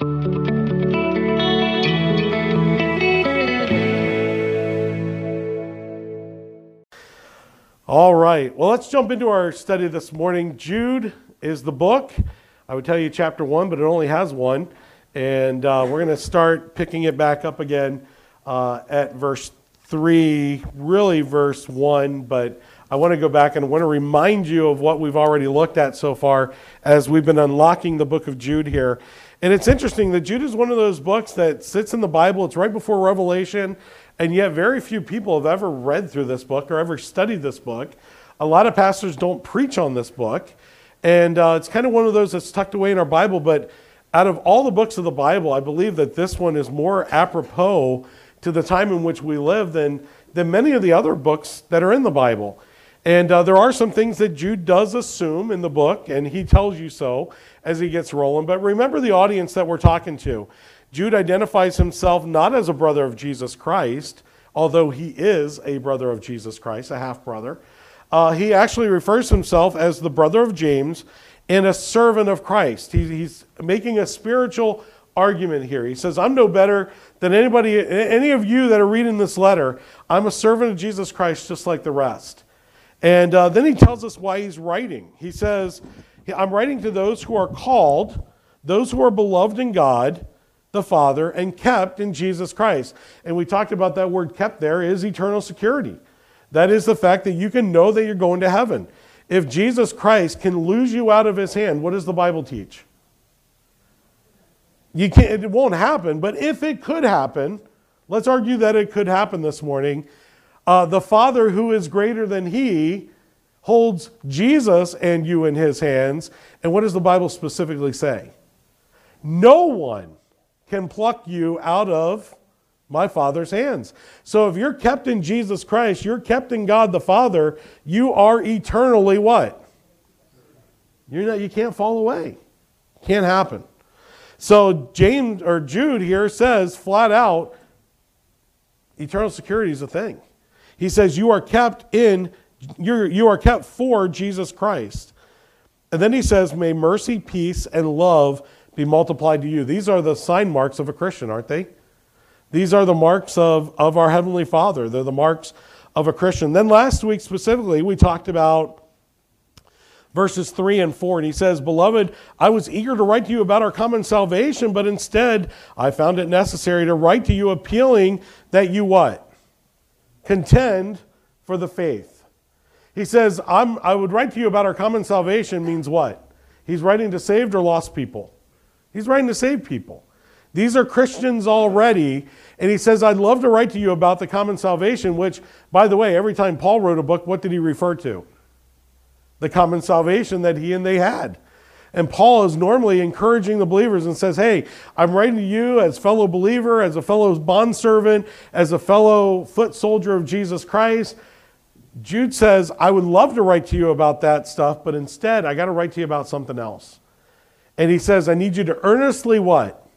All right. Well, let's jump into our study this morning. Jude is the book. I would tell you chapter one, but it only has one. And uh, we're going to start picking it back up again uh, at verse three, really verse one. But I want to go back and I want to remind you of what we've already looked at so far as we've been unlocking the book of Jude here. And it's interesting that Jude is one of those books that sits in the Bible. It's right before Revelation. And yet, very few people have ever read through this book or ever studied this book. A lot of pastors don't preach on this book. And uh, it's kind of one of those that's tucked away in our Bible. But out of all the books of the Bible, I believe that this one is more apropos to the time in which we live than, than many of the other books that are in the Bible. And uh, there are some things that Jude does assume in the book, and he tells you so as he gets rolling. But remember the audience that we're talking to. Jude identifies himself not as a brother of Jesus Christ, although he is a brother of Jesus Christ, a half brother. Uh, he actually refers to himself as the brother of James and a servant of Christ. He, he's making a spiritual argument here. He says, I'm no better than anybody, any of you that are reading this letter. I'm a servant of Jesus Christ just like the rest. And uh, then he tells us why he's writing. He says, I'm writing to those who are called, those who are beloved in God the Father and kept in Jesus Christ. And we talked about that word kept there is eternal security. That is the fact that you can know that you're going to heaven. If Jesus Christ can lose you out of his hand, what does the Bible teach? You can't, it won't happen, but if it could happen, let's argue that it could happen this morning. Uh, the Father who is greater than he holds Jesus and you in his hands. And what does the Bible specifically say? No one can pluck you out of my Father's hands. So if you're kept in Jesus Christ, you're kept in God the Father, you are eternally what? You're not, you can't fall away. Can't happen. So James or Jude here says flat out, eternal security is a thing. He says you are kept in, you're, you are kept for Jesus Christ. And then he says, may mercy, peace, and love be multiplied to you. These are the sign marks of a Christian, aren't they? These are the marks of, of our Heavenly Father. They're the marks of a Christian. Then last week specifically, we talked about verses 3 and 4. And he says, Beloved, I was eager to write to you about our common salvation, but instead I found it necessary to write to you appealing that you what? Contend for the faith. He says, I would write to you about our common salvation means what? He's writing to saved or lost people. He's writing to saved people. These are Christians already. And he says, I'd love to write to you about the common salvation, which, by the way, every time Paul wrote a book, what did he refer to? The common salvation that he and they had. And Paul is normally encouraging the believers and says, Hey, I'm writing to you as fellow believer, as a fellow bondservant, as a fellow foot soldier of Jesus Christ. Jude says, I would love to write to you about that stuff, but instead, I got to write to you about something else. And he says, I need you to earnestly what?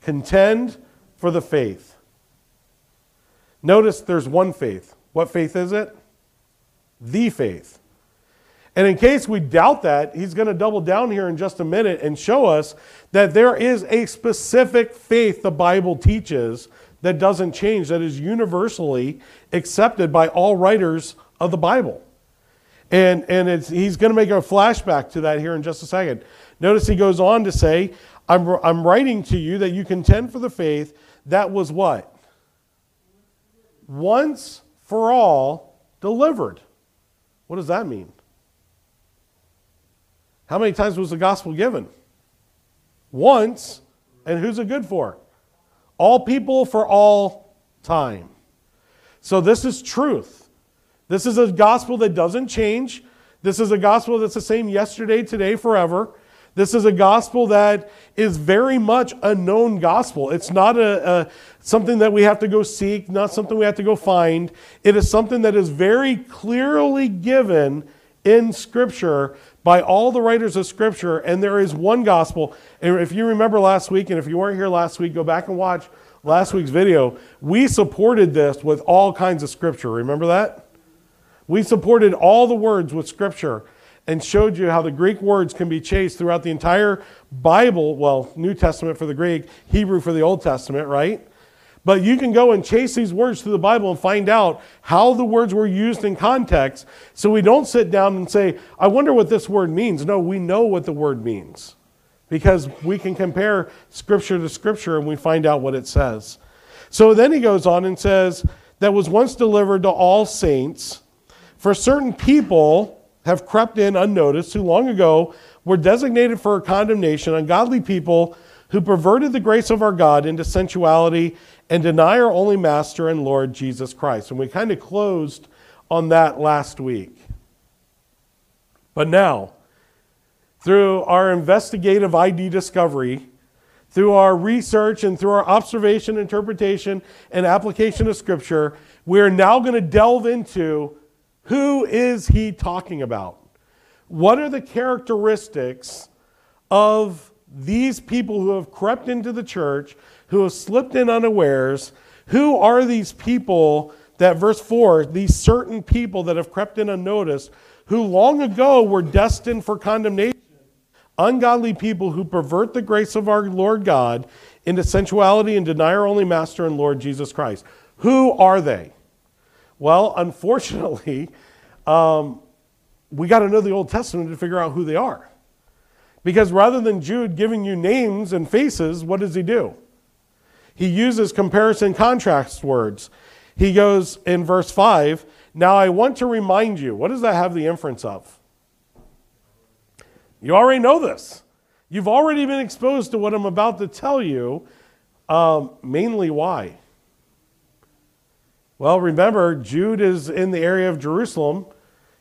Contend for the faith. Notice there's one faith. What faith is it? The faith. And in case we doubt that, he's going to double down here in just a minute and show us that there is a specific faith the Bible teaches that doesn't change, that is universally accepted by all writers of the Bible. And, and he's going to make a flashback to that here in just a second. Notice he goes on to say, I'm, I'm writing to you that you contend for the faith that was what? Once for all delivered. What does that mean? How many times was the gospel given? Once. And who's it good for? All people for all time. So this is truth. This is a gospel that doesn't change. This is a gospel that's the same yesterday, today, forever. This is a gospel that is very much a known gospel. It's not a, a, something that we have to go seek, not something we have to go find. It is something that is very clearly given in Scripture by all the writers of Scripture, and there is one gospel. And if you remember last week, and if you weren't here last week, go back and watch last week's video. We supported this with all kinds of Scripture. Remember that? We supported all the words with Scripture. and showed you how the Greek words can be chased throughout the entire Bible. Well, New Testament for the Greek, Hebrew for the Old Testament, right? But you can go and chase these words through the Bible and find out how the words were used in context. So we don't sit down and say, I wonder what this word means. No, we know what the word means because we can compare scripture to scripture and we find out what it says. So then he goes on and says, that was once delivered to all saints. For certain people have crept in unnoticed who long ago were designated for condemnation, ungodly people who perverted the grace of our God into sensuality and deny our only Master and Lord Jesus Christ. And we kind of closed on that last week. But now, through our investigative ID discovery, through our research and through our observation, interpretation, and application of Scripture, we're now going to delve into who is he talking about? What are the characteristics of these people who have crept into the church, who have slipped in unawares? Who are these people that, verse 4, these certain people that have crept in unnoticed, who long ago were destined for condemnation? ungodly people who pervert the grace of our Lord God into sensuality and deny our only Master and Lord Jesus Christ. Who are they? Well, unfortunately, um, we got to know the Old Testament to figure out who they are. Because rather than Jude giving you names and faces, what does he do? He uses comparison contrast words. He goes in verse 5 Now I want to remind you, what does that have the inference of? You already know this. You've already been exposed to what I'm about to tell you. Um, mainly why? Well, remember, Jude is in the area of Jerusalem.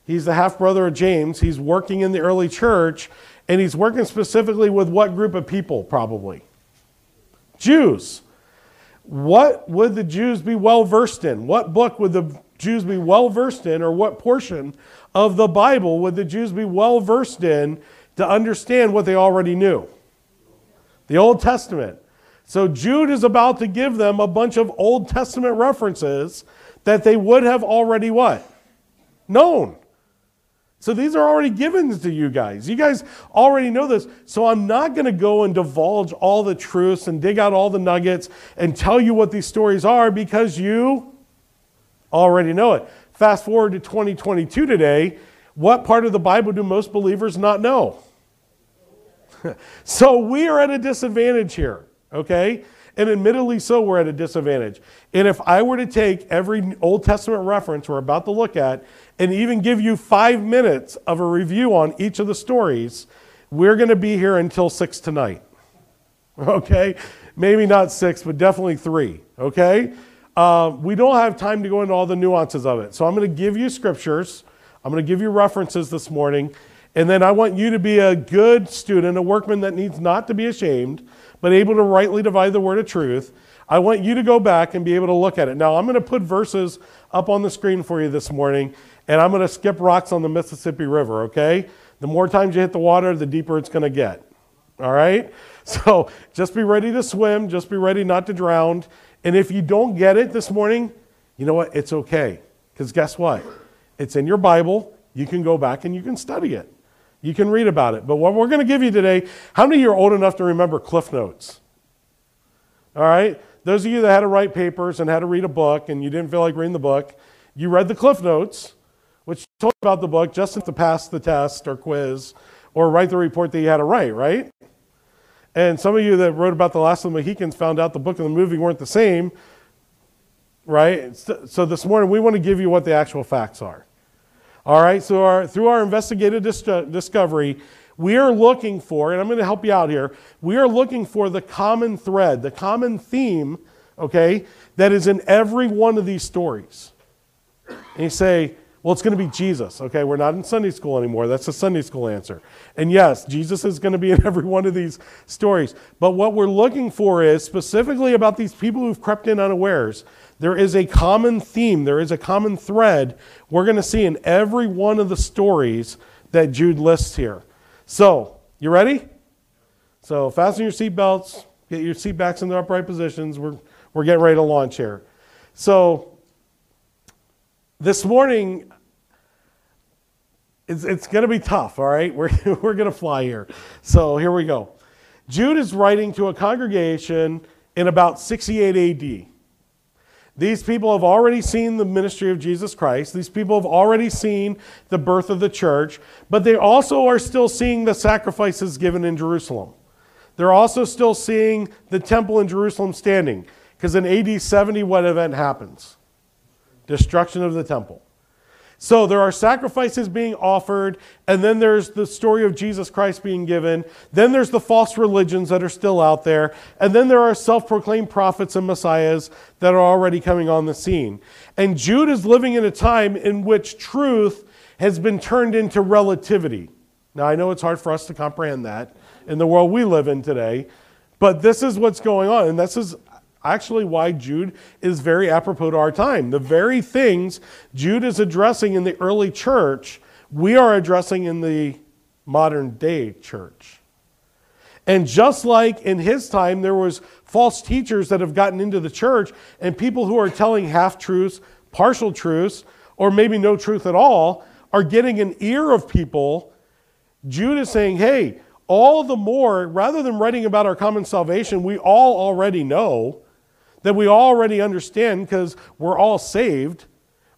He's the half brother of James. He's working in the early church, and he's working specifically with what group of people, probably? Jews. What would the Jews be well versed in? What book would the Jews be well versed in, or what portion of the Bible would the Jews be well versed in to understand what they already knew the Old Testament. So Jude is about to give them a bunch of Old Testament references that they would have already what? Known. So these are already given to you guys. You guys already know this. So I'm not going to go and divulge all the truths and dig out all the nuggets and tell you what these stories are because you already know it. Fast forward to 2022 today. What part of the Bible do most believers not know? so we are at a disadvantage here, okay? And admittedly, so we're at a disadvantage. And if I were to take every Old Testament reference we're about to look at and even give you five minutes of a review on each of the stories, we're going to be here until six tonight. Okay? Maybe not six, but definitely three. Okay? Uh, we don't have time to go into all the nuances of it. So I'm going to give you scriptures. I'm going to give you references this morning. And then I want you to be a good student, a workman that needs not to be ashamed, but able to rightly divide the word of truth. I want you to go back and be able to look at it. Now, I'm going to put verses up on the screen for you this morning, and I'm going to skip rocks on the Mississippi River, okay? The more times you hit the water, the deeper it's going to get. All right? So just be ready to swim, just be ready not to drown. And if you don't get it this morning, you know what? It's okay. Because guess what? It's in your Bible. You can go back and you can study it. You can read about it. But what we're going to give you today, how many of you are old enough to remember Cliff Notes? All right? Those of you that had to write papers and had to read a book and you didn't feel like reading the book, you read the Cliff Notes, which told about the book just to pass the test or quiz or write the report that you had to write, right? And some of you that wrote about the last of the Mohicans found out the book and the movie weren't the same, right? So this morning we want to give you what the actual facts are. All right, so our, through our investigative dis- discovery, we are looking for, and I'm going to help you out here, we are looking for the common thread, the common theme, okay, that is in every one of these stories. And you say, well, it's going to be Jesus. Okay, we're not in Sunday school anymore. That's a Sunday school answer. And yes, Jesus is going to be in every one of these stories. But what we're looking for is specifically about these people who've crept in unawares there is a common theme, there is a common thread we're going to see in every one of the stories that Jude lists here. So, you ready? So, fasten your seatbelts, get your seat backs in the upright positions. We're, we're getting ready to launch here. So, this morning, it's, it's going to be tough, all right? We're, we're going to fly here. So here we go. Jude is writing to a congregation in about 68 AD. These people have already seen the ministry of Jesus Christ. These people have already seen the birth of the church, but they also are still seeing the sacrifices given in Jerusalem. They're also still seeing the temple in Jerusalem standing, because in AD 70, what event happens? Destruction of the temple. So there are sacrifices being offered, and then there's the story of Jesus Christ being given. Then there's the false religions that are still out there. And then there are self proclaimed prophets and messiahs that are already coming on the scene. And Jude is living in a time in which truth has been turned into relativity. Now, I know it's hard for us to comprehend that in the world we live in today, but this is what's going on. And this is actually why Jude is very apropos to our time. The very things Jude is addressing in the early church, we are addressing in the modern day church. And just like in his time, there was false teachers that have gotten into the church and people who are telling half truths, partial truths, or maybe no truth at all, are getting an ear of people. Jude is saying, hey, all the more, rather than writing about our common salvation, we all already know that we already understand because we're all saved.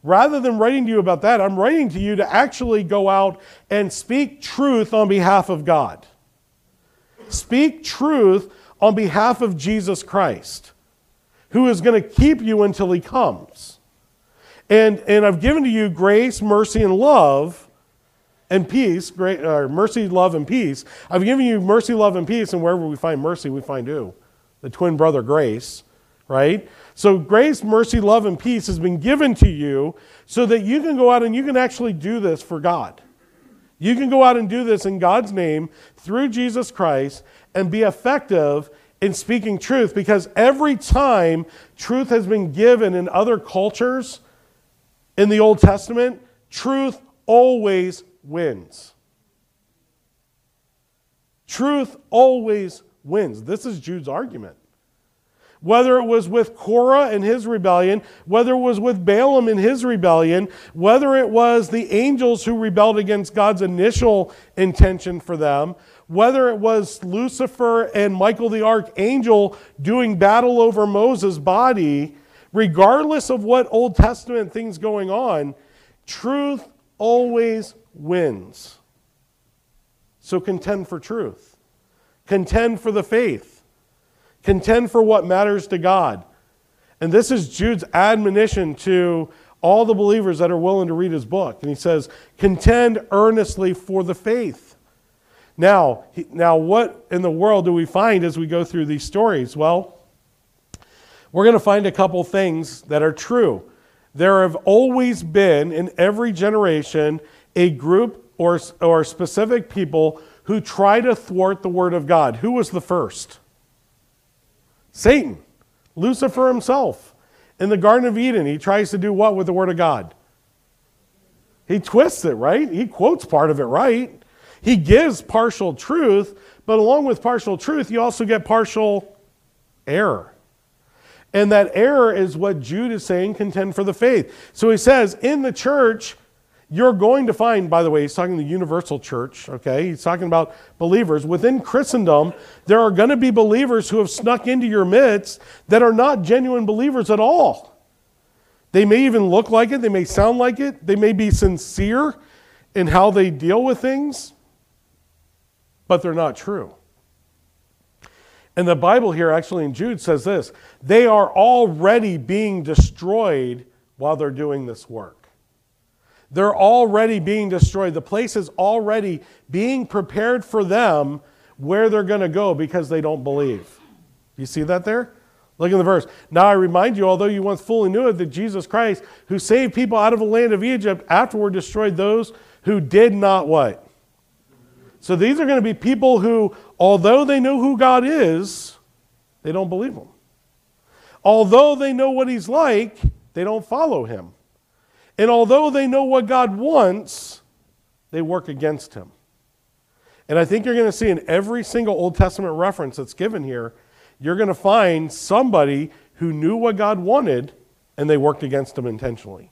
Rather than writing to you about that, I'm writing to you to actually go out and speak truth on behalf of God. Speak truth on behalf of Jesus Christ, who is going to keep you until he comes. And, and I've given to you grace, mercy, and love and peace, great, uh, mercy, love, and peace. I've given you mercy, love, and peace, and wherever we find mercy, we find who? The twin brother grace right? So grace, mercy, love, and peace has been given to you so that you can go out and you can actually do this for God. You can go out and do this in God's name through Jesus Christ and be effective in speaking truth because every time truth has been given in other cultures in the Old Testament, truth always wins. Truth always wins. This is Jude's argument whether it was with Korah and his rebellion, whether it was with Balaam and his rebellion, whether it was the angels who rebelled against God's initial intention for them, whether it was Lucifer and Michael the archangel doing battle over Moses' body, regardless of what Old Testament things going on, truth always wins. So contend for truth. Contend for the faith. Contend for what matters to God. And this is Jude's admonition to all the believers that are willing to read his book. And he says, Contend earnestly for the faith. Now, now, what in the world do we find as we go through these stories? Well, we're going to find a couple things that are true. There have always been, in every generation, a group or, or specific people who try to thwart the Word of God. Who was the first? Satan, Lucifer himself. In the Garden of Eden, he tries to do what with the Word of God? He twists it, right? He quotes part of it right. He gives partial truth, but along with partial truth, you also get partial error. And that error is what Jude is saying contend for the faith. So he says, in the church, you're going to find, by the way, he's talking the universal church, okay? He's talking about believers. Within Christendom, there are going to be believers who have snuck into your midst that are not genuine believers at all. They may even look like it, they may sound like it, they may be sincere in how they deal with things, but they're not true. And the Bible here, actually in Jude, says this they are already being destroyed while they're doing this work. They're already being destroyed. The place is already being prepared for them where they're going to go because they don't believe. You see that there? Look in the verse. Now I remind you, although you once fully knew it, that Jesus Christ, who saved people out of the land of Egypt, afterward destroyed those who did not what? So these are going to be people who, although they know who God is, they don't believe him. Although they know what he's like, they don't follow him. And although they know what God wants, they work against him. And I think you're going to see in every single Old Testament reference that's given here, you're going to find somebody who knew what God wanted and they worked against him intentionally.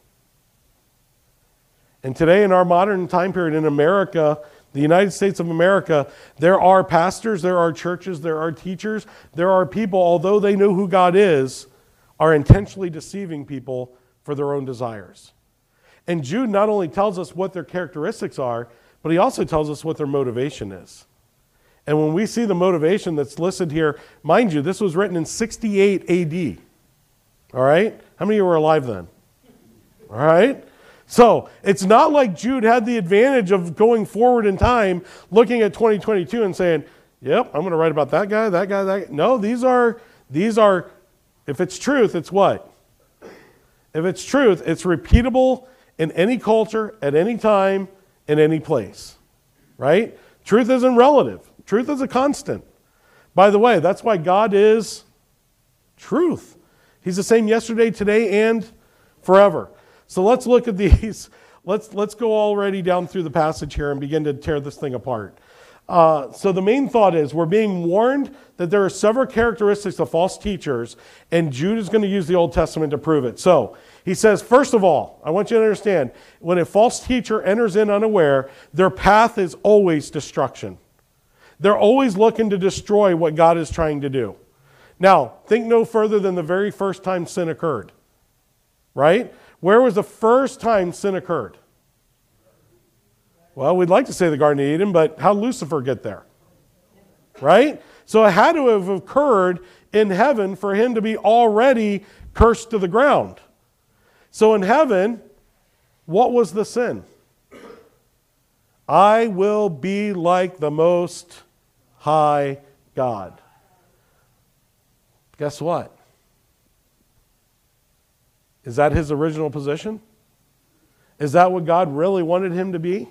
And today, in our modern time period in America, the United States of America, there are pastors, there are churches, there are teachers, there are people, although they know who God is, are intentionally deceiving people for their own desires. And Jude not only tells us what their characteristics are, but he also tells us what their motivation is. And when we see the motivation that's listed here, mind you, this was written in 68 AD. All right? How many of you were alive then? All right? So it's not like Jude had the advantage of going forward in time, looking at 2022 and saying, yep, I'm going to write about that guy, that guy, that guy. No, these are, these are, if it's truth, it's what? If it's truth, it's repeatable in any culture, at any time, in any place. Right? Truth isn't relative, truth is a constant. By the way, that's why God is truth. He's the same yesterday, today, and forever. So let's look at these. Let's, let's go already down through the passage here and begin to tear this thing apart. Uh, so the main thought is we're being warned that there are several characteristics of false teachers, and Jude is going to use the Old Testament to prove it. So he says, first of all, I want you to understand when a false teacher enters in unaware, their path is always destruction. They're always looking to destroy what God is trying to do. Now, think no further than the very first time sin occurred, right? Where was the first time sin occurred? Well, we'd like to say the Garden of Eden, but how Lucifer get there? Right? So it had to have occurred in heaven for him to be already cursed to the ground. So in heaven, what was the sin? I will be like the most high God. Guess what? Is that his original position? Is that what God really wanted him to be?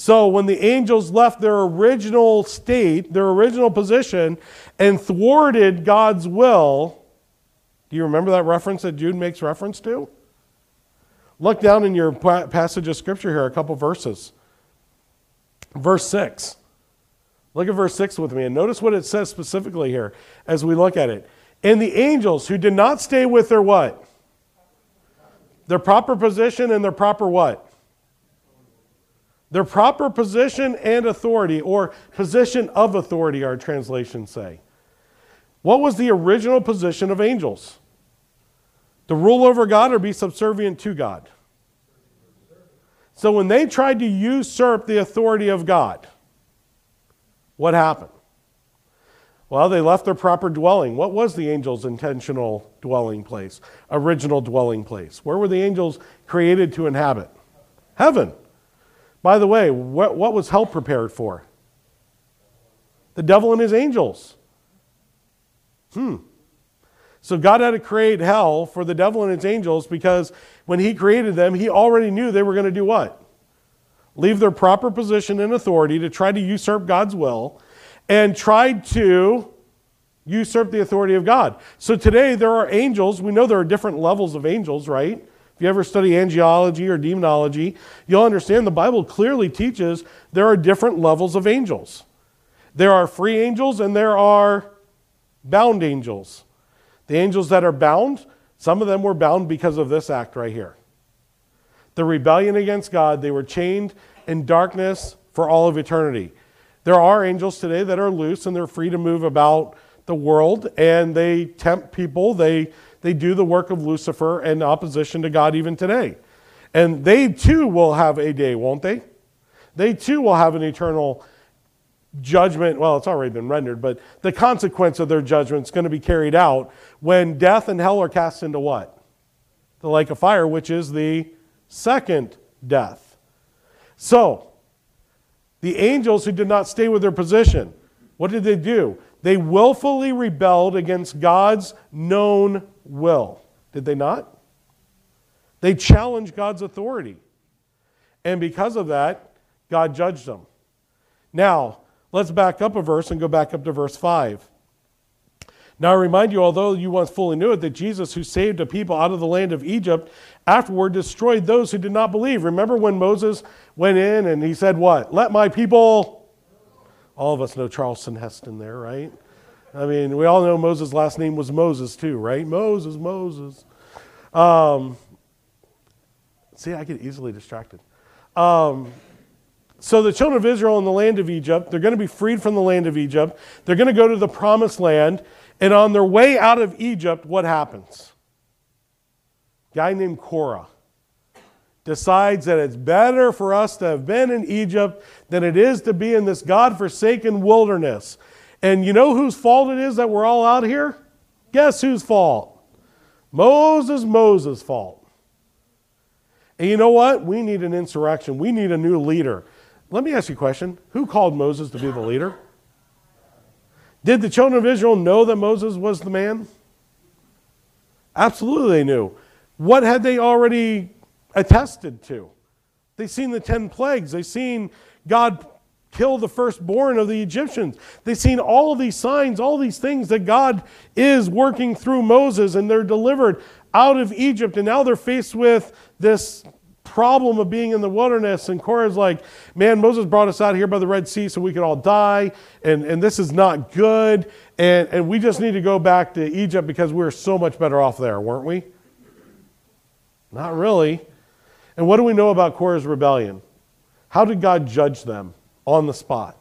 So when the angels left their original state, their original position, and thwarted God's will, do you remember that reference that Jude makes reference to? Look down in your passage of scripture here, a couple verses. Verse 6. Look at verse 6 with me and notice what it says specifically here as we look at it. And the angels who did not stay with their what? Their proper position and their proper what? Their proper position and authority, or position of authority, our translations say. What was the original position of angels? To rule over God or be subservient to God? So when they tried to usurp the authority of God, what happened? Well, they left their proper dwelling. What was the angels' intentional dwelling place, original dwelling place? Where were the angels created to inhabit? Heaven. By the way, what, what was hell prepared for? The devil and his angels. Hmm. So God had to create hell for the devil and its angels because when he created them, he already knew they were going to do what? Leave their proper position and authority to try to usurp God's will and tried to usurp the authority of God. So today there are angels. We know there are different levels of angels, right? If you ever study angelology or demonology, you'll understand the Bible clearly teaches there are different levels of angels. There are free angels and there are bound angels. The angels that are bound, some of them were bound because of this act right here. The rebellion against God, they were chained in darkness for all of eternity. There are angels today that are loose and they're free to move about the world and they tempt people. They, they do the work of Lucifer in opposition to God even today. And they too will have a day, won't they? They too will have an eternal judgment. Well, it's already been rendered, but the consequence of their judgment is going to be carried out when death and hell are cast into what? The lake of fire, which is the second death. So, the angels who did not stay with their position, what did they do? They willfully rebelled against God's known will. Did they not? They challenged God's authority. And because of that, God judged them. Now, let's back up a verse and go back up to verse 5. Now I remind you, although you once fully knew it, that Jesus, who saved a people out of the land of Egypt, afterward destroyed those who did not believe. Remember when Moses went in and he said, What? Let my people. All of us know Charlton Heston there, right? I mean, we all know Moses' last name was Moses too, right? Moses, Moses. Um, See, I get easily distracted. Um, so the children of Israel in the land of Egypt, they're going to be freed from the land of Egypt. They're going to go to the promised land. And on their way out of Egypt, what happens? A guy named Korah decides that it's better for us to have been in Egypt than it is to be in this God forsaken wilderness. And you know whose fault it is that we're all out here? Guess whose fault? Moses, Moses' fault. And you know what? We need an insurrection. We need a new leader. Let me ask you a question. Who called Moses to be the leader? Did the children of Israel know that Moses was the man? Absolutely, they knew. What had they already attested to? They've seen the 10 plagues, they've seen God kill the firstborn of the Egyptians. They've seen all of these signs, all these things that God is working through Moses, and they're delivered out of Egypt. And now they're faced with this problem of being in the wilderness. And Korah's like, man, Moses brought us out here by the Red Sea so we could all die, and, and this is not good. And, and we just need to go back to Egypt because we are so much better off there, weren't we? Not really. And what do we know about Korah's rebellion? How did God judge them on the spot?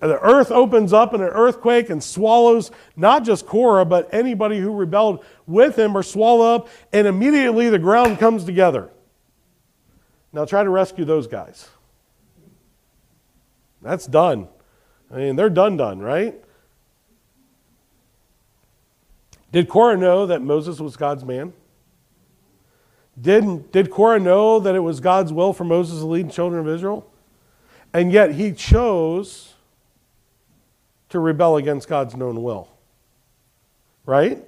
And the earth opens up in an earthquake and swallows not just Korah, but anybody who rebelled with him are swallowed up, and immediately the ground comes together. Now try to rescue those guys. That's done. I mean, they're done, done, right? Did Korah know that Moses was God's man? Did, did Korah know that it was God's will for Moses to lead the children of Israel? And yet he chose to rebel against God's known will. Right?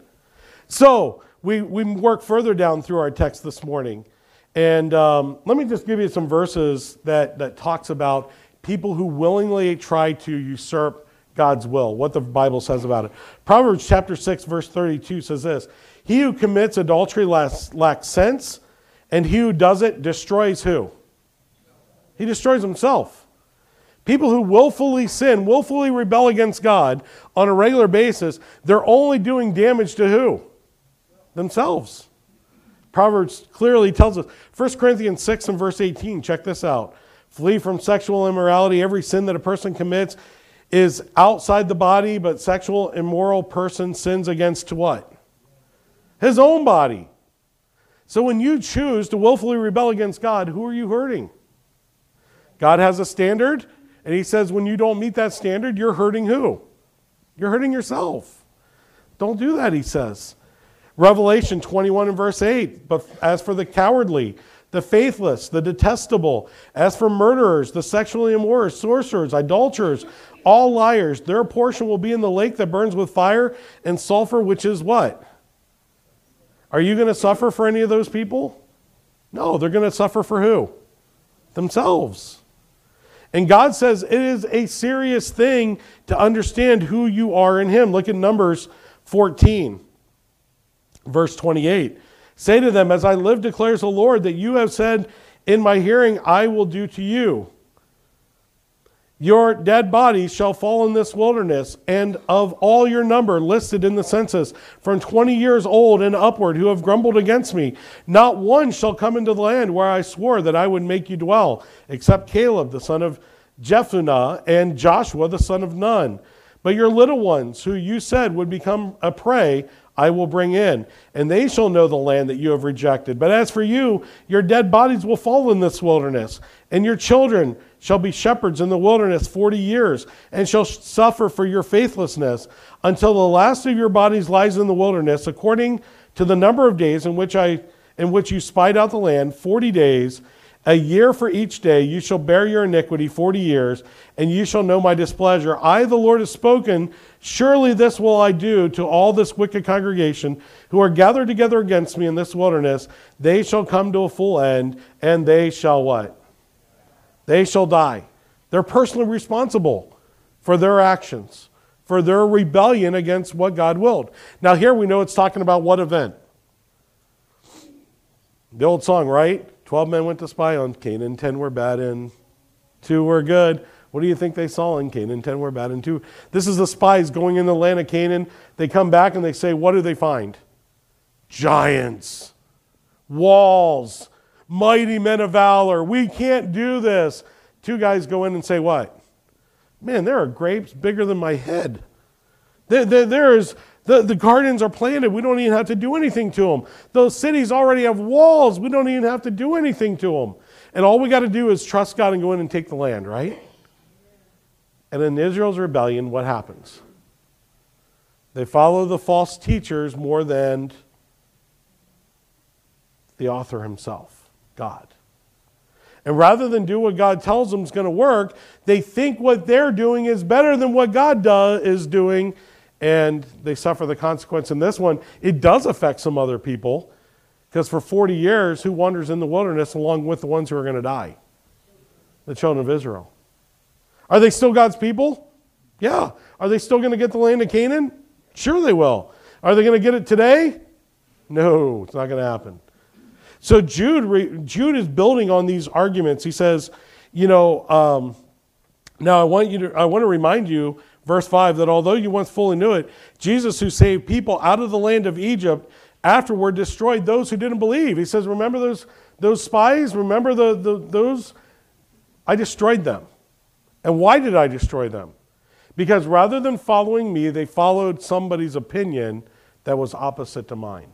So, we, we work further down through our text this morning. And um, let me just give you some verses that, that talks about people who willingly try to usurp God's will, what the Bible says about it. Proverbs chapter 6, verse 32 says this He who commits adultery lacks, lacks sense, and he who does it destroys who? He destroys himself. People who willfully sin, willfully rebel against God on a regular basis, they're only doing damage to who? Themselves. Proverbs clearly tells us. 1 Corinthians 6 and verse 18, check this out. Flee from sexual immorality. Every sin that a person commits is outside the body, but sexual immoral person sins against what? His own body. So when you choose to willfully rebel against God, who are you hurting? God has a standard, and he says, when you don't meet that standard, you're hurting who? You're hurting yourself. Don't do that, he says. Revelation 21 and verse 8. But as for the cowardly, the faithless, the detestable, as for murderers, the sexually immoral, sorcerers, idolaters, all liars, their portion will be in the lake that burns with fire and sulfur, which is what? Are you going to suffer for any of those people? No, they're going to suffer for who? Themselves. And God says it is a serious thing to understand who you are in Him. Look at Numbers 14, verse 28. Say to them, As I live, declares the Lord, that you have said in my hearing, I will do to you. Your dead bodies shall fall in this wilderness, and of all your number listed in the census, from 20 years old and upward, who have grumbled against me, not one shall come into the land where I swore that I would make you dwell, except Caleb, the son of Jephunneh, and Joshua, the son of Nun. But your little ones, who you said would become a prey, I will bring in, and they shall know the land that you have rejected. But as for you, your dead bodies will fall in this wilderness, and your children shall be shepherds in the wilderness forty years, and shall suffer for your faithlessness, until the last of your bodies lies in the wilderness, according to the number of days in which I in which you spied out the land, forty days a year for each day you shall bear your iniquity forty years, and you shall know my displeasure. I, the Lord, have spoken. Surely this will I do to all this wicked congregation who are gathered together against me in this wilderness. They shall come to a full end, and they shall what? They shall die. They're personally responsible for their actions, for their rebellion against what God willed. Now, here we know it's talking about what event? The old song, right? Twelve men went to spy on Canaan, ten were bad, and two were good. What do you think they saw in Canaan? Ten were bad, and two. This is the spies going in the land of Canaan. They come back and they say, What do they find? Giants. walls, mighty men of valor. We can't do this. Two guys go in and say, What? Man, there are grapes bigger than my head. There, there, there is, the, the gardens are planted. We don't even have to do anything to them. Those cities already have walls. We don't even have to do anything to them. And all we got to do is trust God and go in and take the land, right? And in Israel's rebellion, what happens? They follow the false teachers more than the author himself, God. And rather than do what God tells them is going to work, they think what they're doing is better than what God do, is doing, and they suffer the consequence in this one. It does affect some other people, because for 40 years, who wanders in the wilderness along with the ones who are going to die? The children of Israel. Are they still God's people? Yeah. Are they still going to get the land of Canaan? Sure, they will. Are they going to get it today? No, it's not going to happen. So Jude, Jude is building on these arguments. He says, you know, um, now I want you to, I want to remind you, verse five, that although you once fully knew it, Jesus, who saved people out of the land of Egypt, afterward destroyed those who didn't believe. He says, remember those those spies? Remember the, the those? I destroyed them. And why did I destroy them? Because rather than following me, they followed somebody's opinion that was opposite to mine.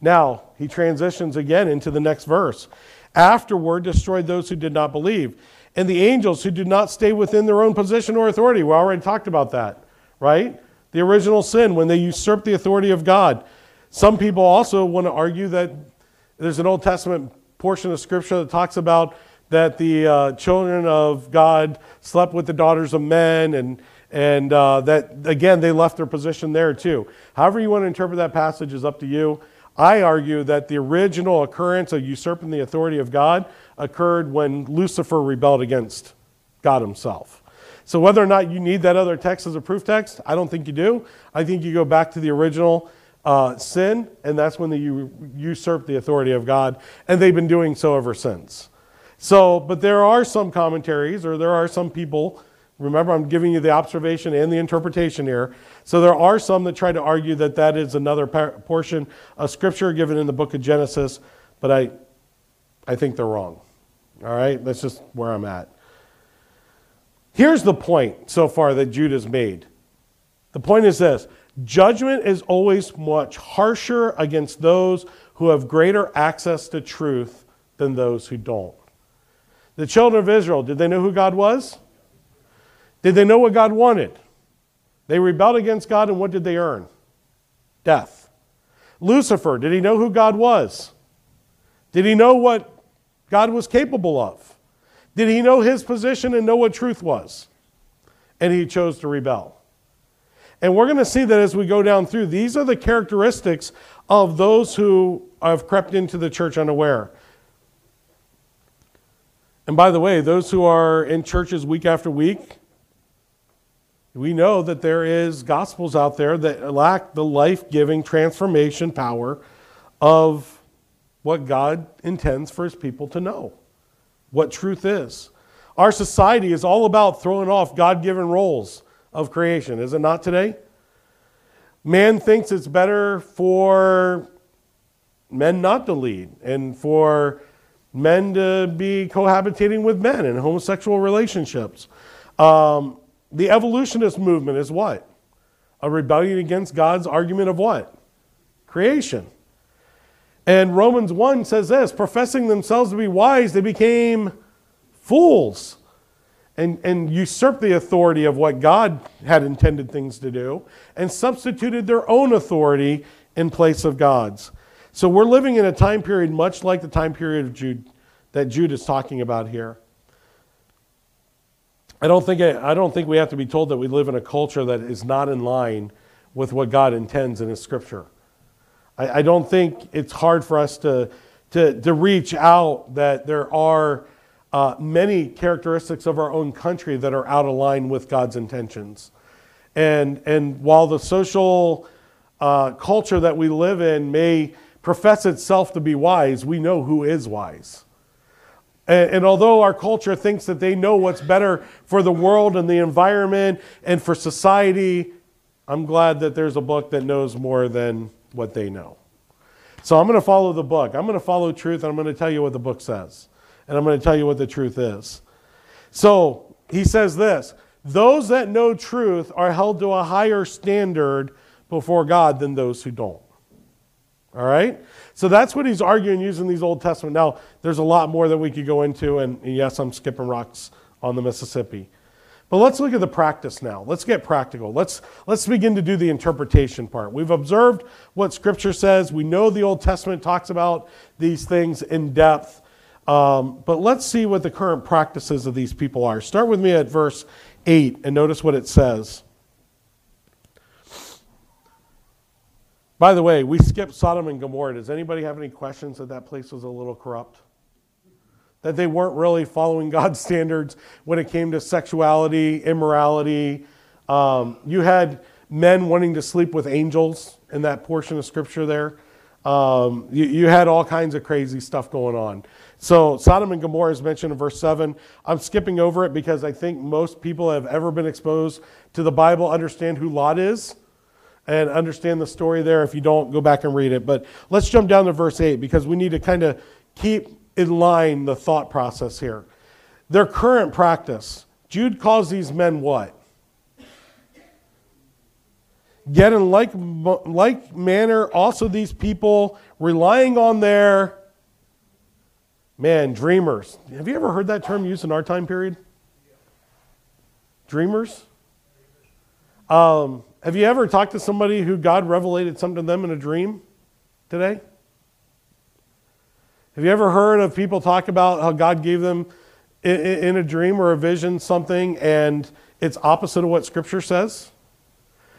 Now, he transitions again into the next verse. Afterward, destroyed those who did not believe, and the angels who did not stay within their own position or authority. We already talked about that, right? The original sin, when they usurped the authority of God. Some people also want to argue that there's an Old Testament portion of Scripture that talks about that the uh, children of God slept with the daughters of men, and, and uh, that, again, they left their position there too. However, you want to interpret that passage is up to you. I argue that the original occurrence of usurping the authority of God occurred when Lucifer rebelled against God himself. So, whether or not you need that other text as a proof text, I don't think you do. I think you go back to the original uh, sin, and that's when you usurp the authority of God, and they've been doing so ever since. So, but there are some commentaries, or there are some people Remember, I'm giving you the observation and the interpretation here. So there are some that try to argue that that is another portion of Scripture given in the book of Genesis, but I, I think they're wrong. All right? That's just where I'm at. Here's the point so far that Jude has made. The point is this judgment is always much harsher against those who have greater access to truth than those who don't. The children of Israel, did they know who God was? Did they know what God wanted? They rebelled against God, and what did they earn? Death. Lucifer, did he know who God was? Did he know what God was capable of? Did he know his position and know what truth was? And he chose to rebel. And we're going to see that as we go down through. These are the characteristics of those who have crept into the church unaware. And by the way, those who are in churches week after week, we know that there is gospels out there that lack the life-giving transformation power of what God intends for his people to know, what truth is. Our society is all about throwing off God-given roles of creation, is it not today? Man thinks it's better for men not to lead and for men to be cohabitating with men in homosexual relationships. Um, the evolutionist movement is what? A rebellion against God's argument of what? Creation. And Romans 1 says this professing themselves to be wise, they became fools and, and usurped the authority of what God had intended things to do and substituted their own authority in place of God's. So we're living in a time period much like the time period of Jude, that Jude is talking about here. I don't think I don't think we have to be told that we live in a culture that is not in line with what God intends in His Scripture. I, I don't think it's hard for us to, to, to reach out that there are uh, many characteristics of our own country that are out of line with God's intentions. And, and while the social uh, culture that we live in may profess itself to be wise, we know who is wise. And, and, although our culture thinks that they know what's better for the world and the environment and for society, I'm glad that there's a book that knows more than what they know. So I'm going to follow the book. I'm going to follow truth, and I'm going to tell you what the book says. And I'm going to tell you what the truth is. So he says this those that know truth are held to a higher standard before God than those who don't. All right? So that's what he's arguing using these Old Testament. Now, there's a lot more that we could go into, and yes, I'm skipping rocks on the Mississippi. But let's look at the practice now. Let's get practical. Let's, let's begin to do the interpretation part. We've observed what Scripture says. We know the Old Testament talks about these things in depth. Um, but let's see what the current practices of these people are. Start with me at verse 8 and notice what it says. By the way, we skipped Sodom and Gomorrah. Does anybody have any questions that that place was a little corrupt? That they weren't really following God's standards when it came to sexuality, immorality. Um, you had men wanting to sleep with angels in that portion of scripture there. Um, you, you, had all kinds of crazy stuff going on. So, Sodom and Gomorrah is mentioned in verse 7. I'm skipping over it because I think most people have ever been exposed to the Bible understand who Lot is and understand the story there. If you don't, go back and read it. But let's jump down to verse 8 because we need to kind of keep in line the thought process here. Their current practice, Jude calls these men what? Yet in like, like manner, also these people relying on their, man, dreamers. Have you ever heard that term used in our time period? Dreamers? Um, have you ever talked to somebody who God revelated something to them in a dream today? Have you ever heard of people talk about how God gave them in a dream or a vision something and it's opposite of what Scripture says?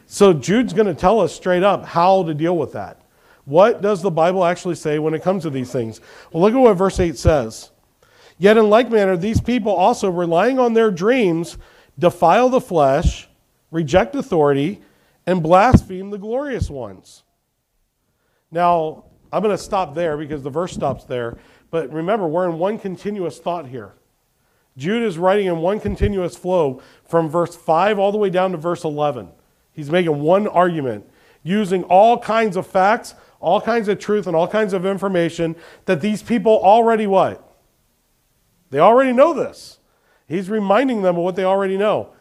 So Jude's going to tell us straight up how to deal with that. What does the Bible actually say when it comes to these things? Well, look at what verse 8 says. Yet in like manner, these people also, relying on their dreams, defile the flesh, reject authority, and blaspheme the glorious ones. Now, I'm going to stop there because the verse stops there. But remember, we're in one continuous thought here. Jude is writing in one continuous flow from verse 5 all the way down to verse 11. He's making one argument using all kinds of facts, all kinds of truth, and all kinds of information that these people already what? They already know this. He's reminding them of what they already know.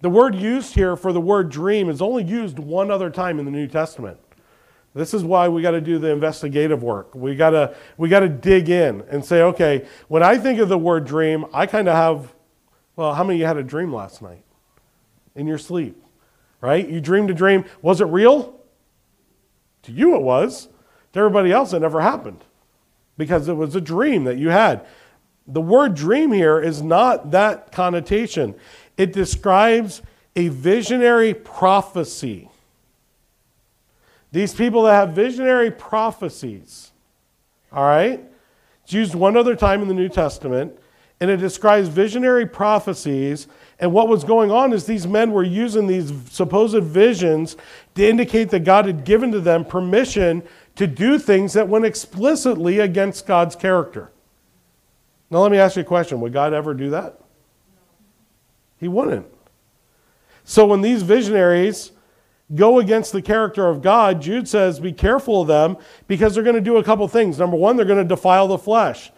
The word used here for the word dream is only used one other time in the New Testament. This is why we got to do the investigative work. We got to we got to dig in and say, okay, when I think of the word dream, I kind of have well, how many of you had a dream last night in your sleep? right? You dreamed a dream. Was it real? To you, it was. To everybody else, it never happened because it was a dream that you had. The word dream here is not that connotation, it describes a visionary prophecy. These people that have visionary prophecies, all right? It's used one other time in the New Testament, and it describes visionary prophecies and what was going on is these men were using these supposed visions to indicate that God had given to them permission to do things that went explicitly against God's character. Now, let me ask you a question Would God ever do that? He wouldn't. So, when these visionaries go against the character of God, Jude says, be careful of them because they're going to do a couple things. Number one, they're going to defile the flesh.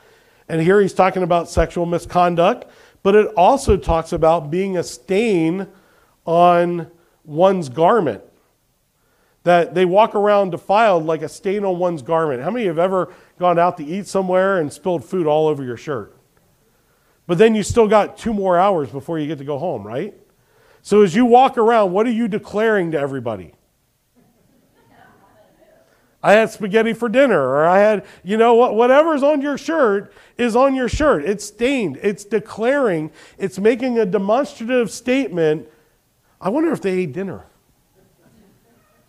And here he's talking about sexual misconduct but it also talks about being a stain on one's garment. That they walk around defiled like a stain on one's garment. How many have ever gone out to eat somewhere and spilled food all over your shirt? But then you still got two more hours before you get to go home, right? So as you walk around, what are you declaring to everybody? I had spaghetti for dinner, or I had, you know, whatever's on your shirt is on your shirt. It's stained, it's declaring, it's making a demonstrative statement. I wonder if they ate dinner.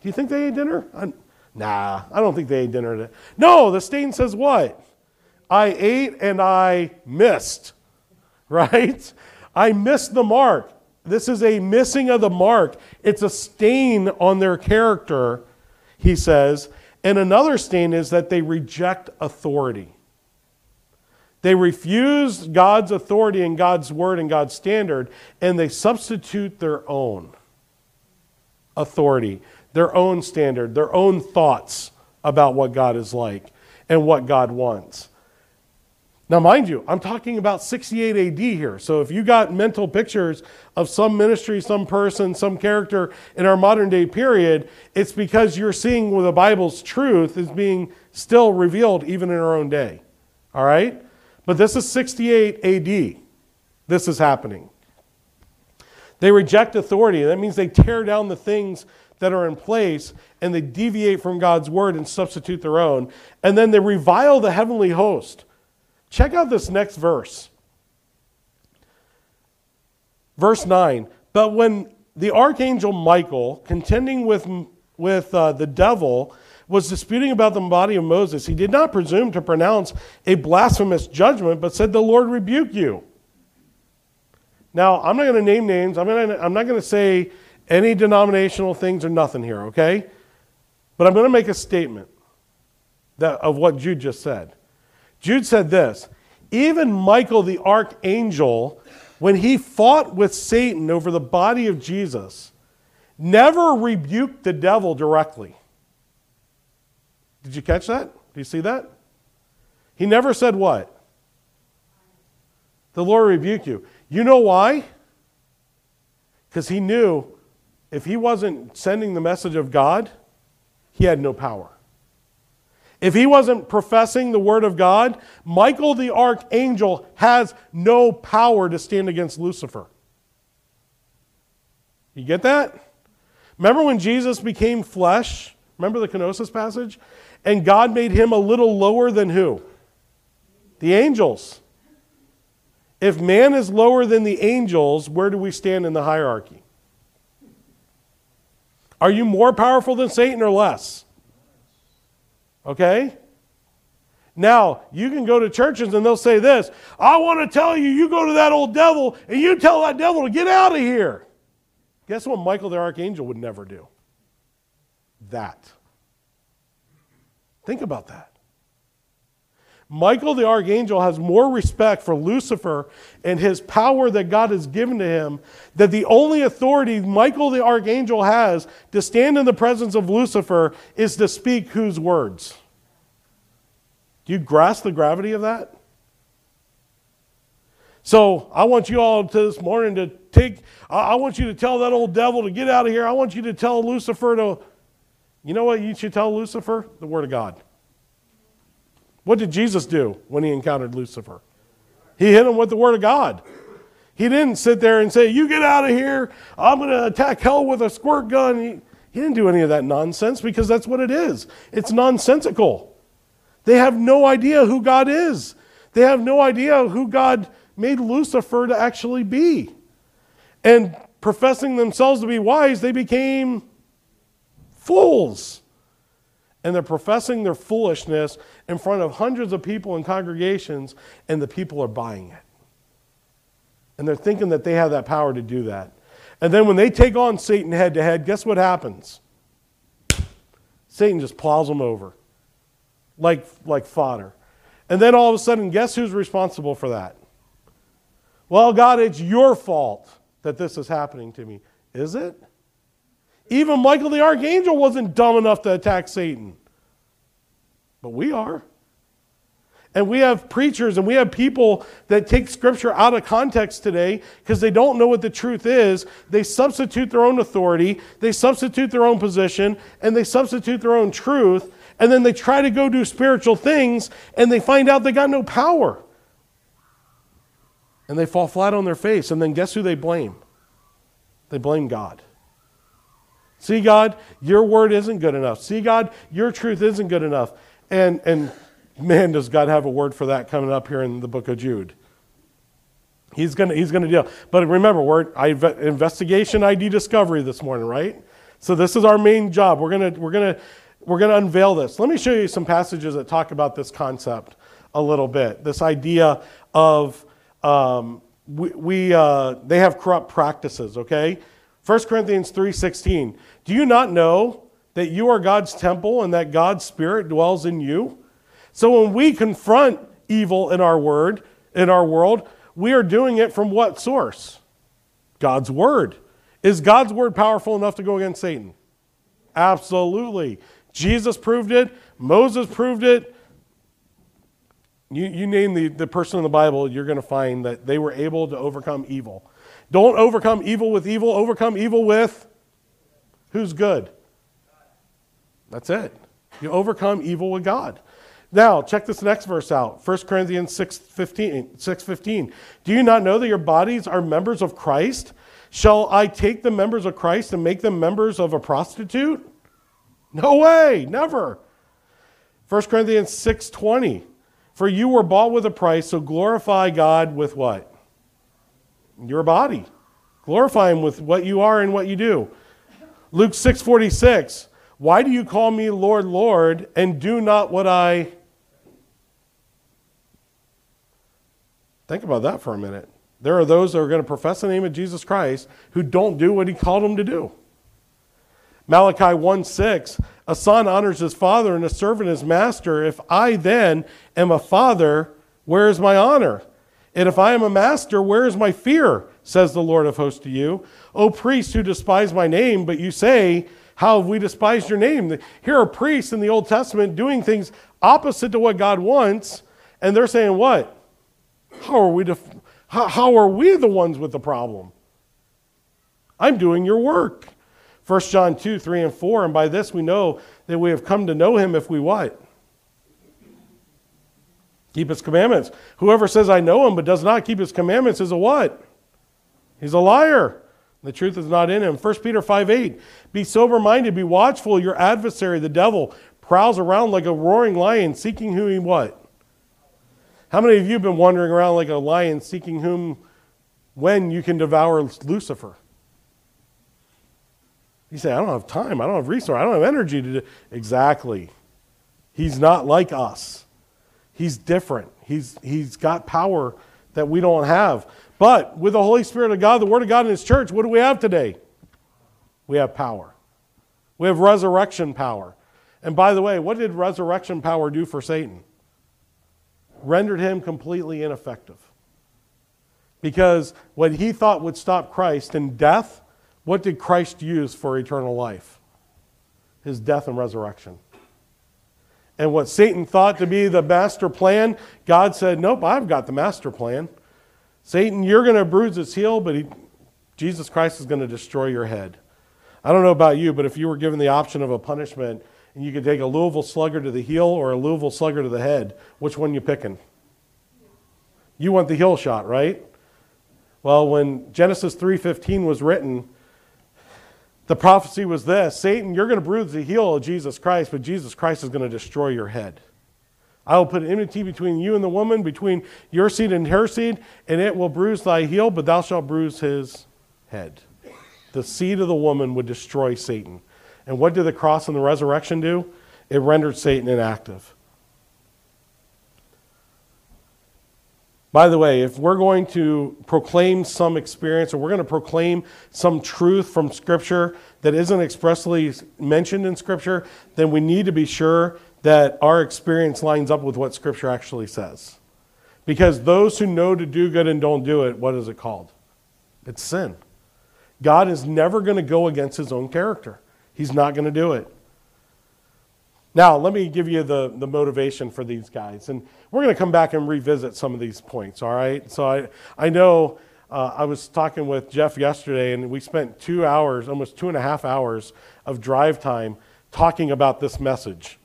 Do you think they ate dinner? I, nah, I don't think they ate dinner. No, the stain says what? I ate and I missed, right? I missed the mark. This is a missing of the mark. It's a stain on their character, he says. And another stain is that they reject authority. They refuse God's authority and God's word and God's standard, and they substitute their own authority, their own standard, their own thoughts about what God is like and what God wants. Now, mind you, I'm talking about 68 AD here. So if you got mental pictures of some ministry, some person, some character in our modern day period, it's because you're seeing where the Bible's truth is being still revealed even in our own day. All right? But this is 68 AD. This is happening. They reject authority. That means they tear down the things that are in place and they deviate from God's word and substitute their own. And then they revile the heavenly host. Check out this next verse. Verse 9. But when the archangel Michael, contending with, with uh, the devil, was disputing about the body of Moses, he did not presume to pronounce a blasphemous judgment, but said, The Lord rebuke you. Now, I'm not going to name names. I'm, gonna, I'm not going to say any denominational things or nothing here, okay? But I'm going to make a statement that, of what Jude just said. Jude said this Even Michael the archangel, when he fought with Satan over the body of Jesus, never rebuked the devil directly. Did you catch that? Do you see that? He never said what? The Lord rebuke you. You know why? Because he knew if he wasn't sending the message of God, he had no power. If he wasn't professing the word of God, Michael the archangel has no power to stand against Lucifer. You get that? Remember when Jesus became flesh? Remember the kenosis passage? And God made him a little lower than who? The angels. If man is lower than the angels, where do we stand in the hierarchy? Are you more powerful than Satan or less? Okay? Now, you can go to churches and they'll say this I want to tell you, you go to that old devil and you tell that devil to get out of here. Guess what Michael the archangel would never do? That. Think about that. Michael the archangel has more respect for Lucifer and his power that God has given to him that the only authority Michael the archangel has to stand in the presence of Lucifer is to speak whose words? Do you grasp the gravity of that? So I want you all to this morning to take, I want you to tell that old devil to get out of here. I want you to tell Lucifer to, you know what you should tell Lucifer? The Word of God. What did Jesus do when he encountered Lucifer? He hit him with the Word of God. He didn't sit there and say, You get out of here. I'm going to attack hell with a squirt gun. He, didn't do any of that nonsense because that's what it is. It's nonsensical. They have no idea who God is, they have no idea who God made Lucifer to actually be. And professing themselves to be wise, they became fools and they're professing their foolishness in front of hundreds of people in congregations, and the people are buying it. And they're thinking that they have that power to do that. And then when they take on Satan head to head, guess what happens? Satan just plows them over like, like fodder. And then all of a sudden, guess who's responsible for that? Well, God, it's your fault that this is happening to me. Is it? Even Michael the archangel wasn't dumb enough to attack Satan. But we are. And we have preachers and we have people that take scripture out of context today because they don't know what the truth is. They substitute their own authority, they substitute their own position, and they substitute their own truth. And then they try to go do spiritual things and they find out they got no power. And they fall flat on their face. And then guess who they blame? They blame God. See, God, your word isn't good enough. See, God, your truth isn't good enough. And, and man, does God have a word for that coming up here in the book of Jude. He's going he's gonna deal. But remember, we're investigation ID discovery this morning, right? So this is our main job. We're going to we're gonna, we're gonna unveil this. Let me show you some passages that talk about this concept a little bit. This idea of um, we, we uh, they have corrupt practices, okay? 1 Corinthians 3:16. Do you not know that you are God's temple and that God's spirit dwells in you? So when we confront evil in our word, in our world, we are doing it from what source? God's word. Is God's word powerful enough to go against Satan? Absolutely. Jesus proved it. Moses proved it. You, you name the, the person in the Bible, you're going to find that they were able to overcome evil. Don't overcome evil with evil, overcome evil with who's good. That's it. You overcome evil with God. Now, check this next verse out 1 Corinthians 6 15, 6 15. Do you not know that your bodies are members of Christ? Shall I take the members of Christ and make them members of a prostitute? No way, never. 1 Corinthians 6:20. For you were bought with a price, so glorify God with what? Your body. Glorify him with what you are and what you do. Luke 6:46. Why do you call me Lord, Lord, and do not what I Think about that for a minute. There are those that are going to profess the name of Jesus Christ who don't do what he called them to do. Malachi 1 6, a son honors his father and a servant his master. If I then am a father, where is my honor? And if I am a master, where is my fear? Says the Lord of hosts to you. O priests who despise my name, but you say, How have we despised your name? Here are priests in the Old Testament doing things opposite to what God wants, and they're saying, What? How are we, def- how, how are we the ones with the problem? I'm doing your work. 1 John 2, 3, and 4. And by this we know that we have come to know him if we what? Keep his commandments. Whoever says, I know him, but does not keep his commandments is a what? He's a liar. The truth is not in him. 1 Peter 5, 8. Be sober minded, be watchful. Your adversary, the devil, prowls around like a roaring lion, seeking who he what? How many of you have been wandering around like a lion seeking whom, when you can devour Lucifer? You say, I don't have time, I don't have resource, I don't have energy to do. Exactly. He's not like us. He's different. He's, he's got power that we don't have. But with the Holy Spirit of God, the Word of God in His church, what do we have today? We have power. We have resurrection power. And by the way, what did resurrection power do for Satan? rendered him completely ineffective. Because what he thought would stop Christ in death, what did Christ use for eternal life? His death and resurrection. And what Satan thought to be the master plan, God said, Nope, I've got the master plan. Satan, you're going to bruise his heel, but he, Jesus Christ is going to destroy your head. I don't know about you, but if you were given the option of a punishment, and you could take a Louisville slugger to the heel or a Louisville slugger to the head. Which one you picking? You want the heel shot, right? Well, when Genesis 3:15 was written, the prophecy was this, Satan, you're going to bruise the heel of Jesus Christ, but Jesus Christ is going to destroy your head. I will put enmity between you and the woman, between your seed and her seed, and it will bruise thy heel, but thou shalt bruise his head. The seed of the woman would destroy Satan. And what did the cross and the resurrection do? It rendered Satan inactive. By the way, if we're going to proclaim some experience or we're going to proclaim some truth from Scripture that isn't expressly mentioned in Scripture, then we need to be sure that our experience lines up with what Scripture actually says. Because those who know to do good and don't do it, what is it called? It's sin. God is never going to go against his own character. He's not going to do it. Now, let me give you the, the motivation for these guys. And we're going to come back and revisit some of these points, all right? So I, I know uh, I was talking with Jeff yesterday, and we spent two hours, almost two and a half hours of drive time talking about this message.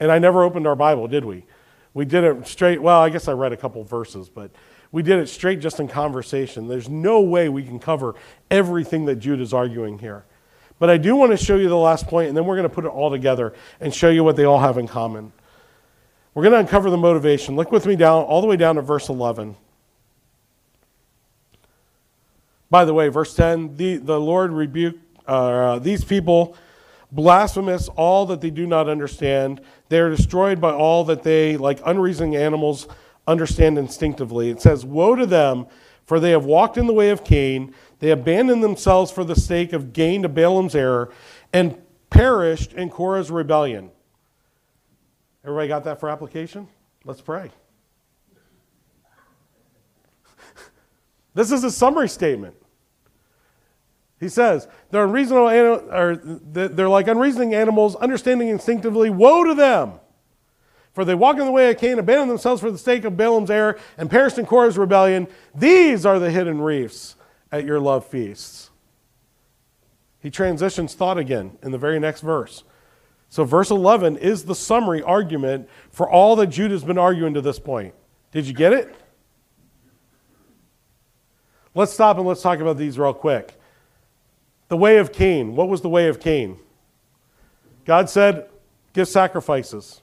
And I never opened our Bible, did we? We did it straight, well, I guess I read a couple verses, but we did it straight just in conversation. There's no way we can cover everything that Jude is arguing here. But I do want to show you the last point, and then we're going to put it all together and show you what they all have in common. We're going to uncover the motivation. Look with me down, all the way down to verse 11. By the way, verse 10 the, the Lord rebuked uh, these people, blasphemous, all that they do not understand. They are destroyed by all that they, like unreasoning animals, understand instinctively. It says, Woe to them, for they have walked in the way of Cain. They abandoned themselves for the sake of gain to Balaam's error and perished in Korah's rebellion. Everybody got that for application? Let's pray. this is a summary statement. He says, they're unreasonable, or they're like unreasoning animals, understanding instinctively, woe to them! For they walk in the way of Cain, abandon themselves for the sake of Balaam's error, and perished in Korah's rebellion. These are the hidden reefs at your love feasts. He transitions thought again in the very next verse. So, verse 11 is the summary argument for all that Jude has been arguing to this point. Did you get it? Let's stop and let's talk about these real quick. The way of Cain. What was the way of Cain? God said, give sacrifices.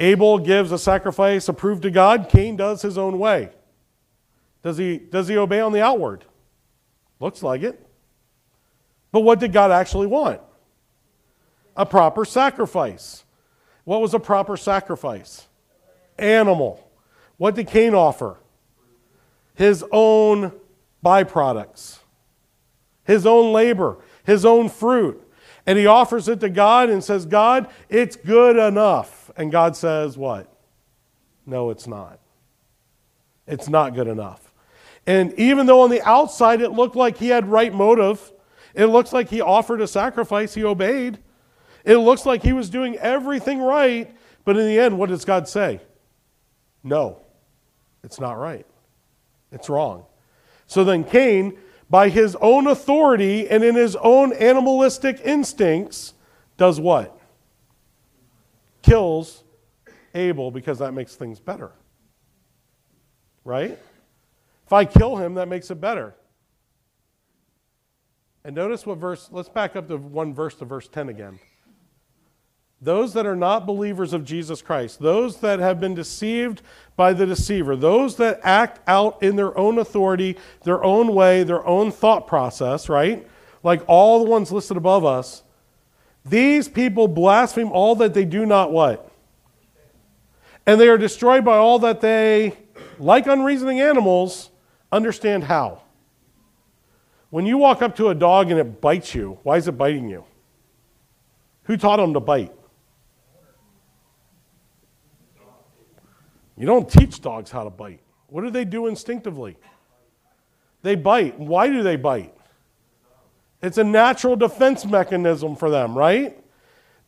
Abel gives a sacrifice approved to God. Cain does his own way. Does he, does he obey on the outward? Looks like it. But what did God actually want? A proper sacrifice. What was a proper sacrifice? Animal. What did Cain offer? His own byproducts, his own labor, his own fruit. And he offers it to God and says, God, it's good enough. And God says, What? No, it's not. It's not good enough. And even though on the outside it looked like he had right motive, it looks like he offered a sacrifice, he obeyed. It looks like he was doing everything right, but in the end, what does God say? No, it's not right. It's wrong. So then Cain, by his own authority and in his own animalistic instincts, does what? Kills Abel because that makes things better. Right? I kill him, that makes it better. And notice what verse, let's back up to one verse to verse 10 again. Those that are not believers of Jesus Christ, those that have been deceived by the deceiver, those that act out in their own authority, their own way, their own thought process, right? Like all the ones listed above us, these people blaspheme all that they do not what? And they are destroyed by all that they, like unreasoning animals, understand how. When you walk up to a dog and it bites you, why is it biting you? Who taught them to bite? You don't teach dogs how to bite. What do they do instinctively? They bite. Why do they bite? It's a natural defense mechanism for them, right?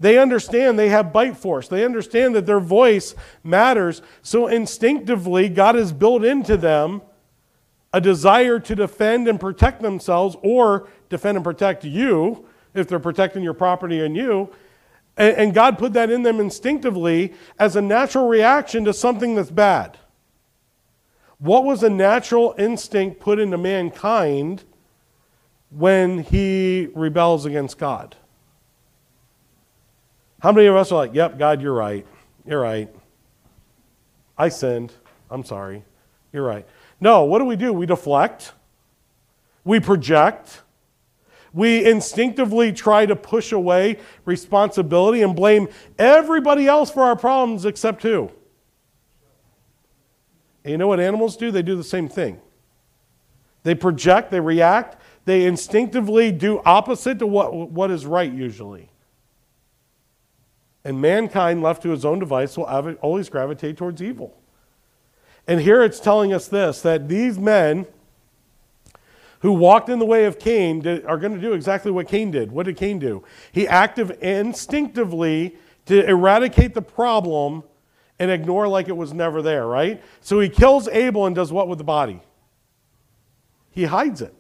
They understand they have bite force. They understand that their voice matters. So instinctively, God has built into them a desire to defend and protect themselves or defend and protect you if they're protecting your property and you. And, God put that in them instinctively as a natural reaction to something that's bad. What was a natural instinct put into mankind when he rebels against God? How many of us are like, yep, God, you're right. You're right. I sinned. I'm sorry. You're right. No, what do we do? We deflect, we project, we instinctively try to push away responsibility and blame everybody else for our problems except who? And you know what animals do? They do the same thing. They project, they react, they instinctively do opposite to what, what is right usually. And mankind, left to his own device, will always gravitate towards evil. And here it's telling us this that these men who walked in the way of Cain did, are going to do exactly what Cain did. What did Cain do? He acted instinctively to eradicate the problem and ignore like it was never there, right? So he kills Abel and does what with the body? He hides it.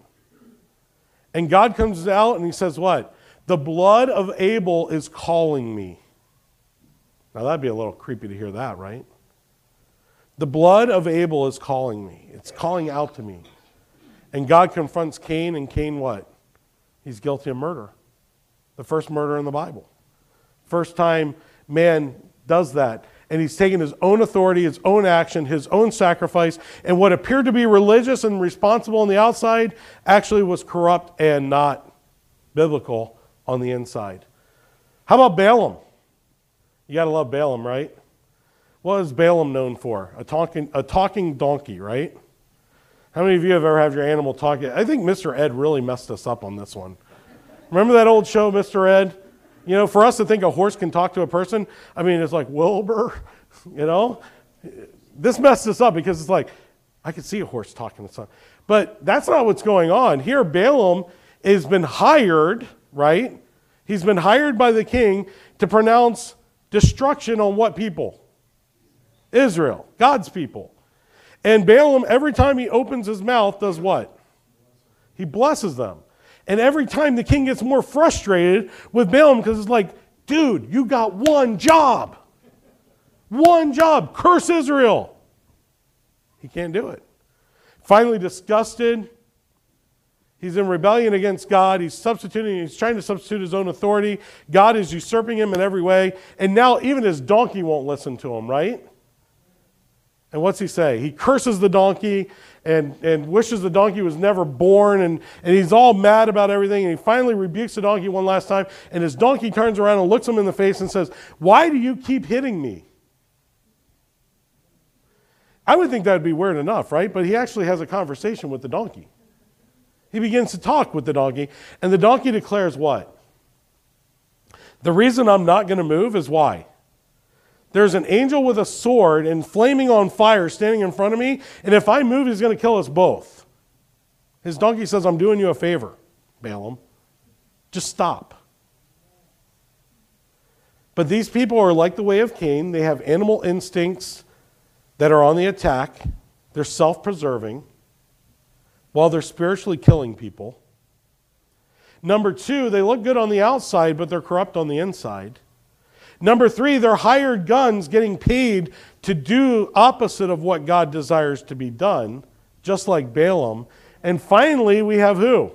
And God comes out and he says, What? The blood of Abel is calling me. Now that'd be a little creepy to hear that, right? The blood of Abel is calling me. It's calling out to me. And God confronts Cain, and Cain what? He's guilty of murder. The first murder in the Bible. First time man does that. And he's taken his own authority, his own action, his own sacrifice, and what appeared to be religious and responsible on the outside actually was corrupt and not biblical on the inside. How about Balaam? You got to love Balaam, right? What is Balaam known for? A talking, a talking donkey, right? How many of you have ever had your animal talk? I think Mr. Ed really messed us up on this one. Remember that old show, Mr. Ed? You know, for us to think a horse can talk to a person, I mean, it's like Wilbur, you know? This messed us up because it's like, I could see a horse talking to someone. But that's not what's going on. Here, Balaam has been hired, right? He's been hired by the king to pronounce destruction on what people? Israel, God's people. And Balaam, every time he opens his mouth, does what? He blesses them. And every time the king gets more frustrated with Balaam because it's like, dude, you got one job. One job. Curse Israel. He can't do it. Finally, disgusted, he's in rebellion against God. He's substituting, he's trying to substitute his own authority. God is usurping him in every way. And now even his donkey won't listen to him, right? And what's he say? He curses the donkey and, and wishes the donkey was never born. And, and he's all mad about everything. And he finally rebukes the donkey one last time. And his donkey turns around and looks him in the face and says, Why do you keep hitting me? I would think that would be weird enough, right? But he actually has a conversation with the donkey. He begins to talk with the donkey, and the donkey declares what? The reason I'm not going to move is why? There's an angel with a sword and flaming on fire standing in front of me, and if I move, he's going to kill us both. His donkey says, I'm doing you a favor, Balaam. Just stop. But these people are like the way of Cain. They have animal instincts that are on the attack, they're self preserving while they're spiritually killing people. Number two, they look good on the outside, but they're corrupt on the inside. Number three, they're hired guns getting paid to do opposite of what God desires to be done, just like Balaam. And finally, we have who?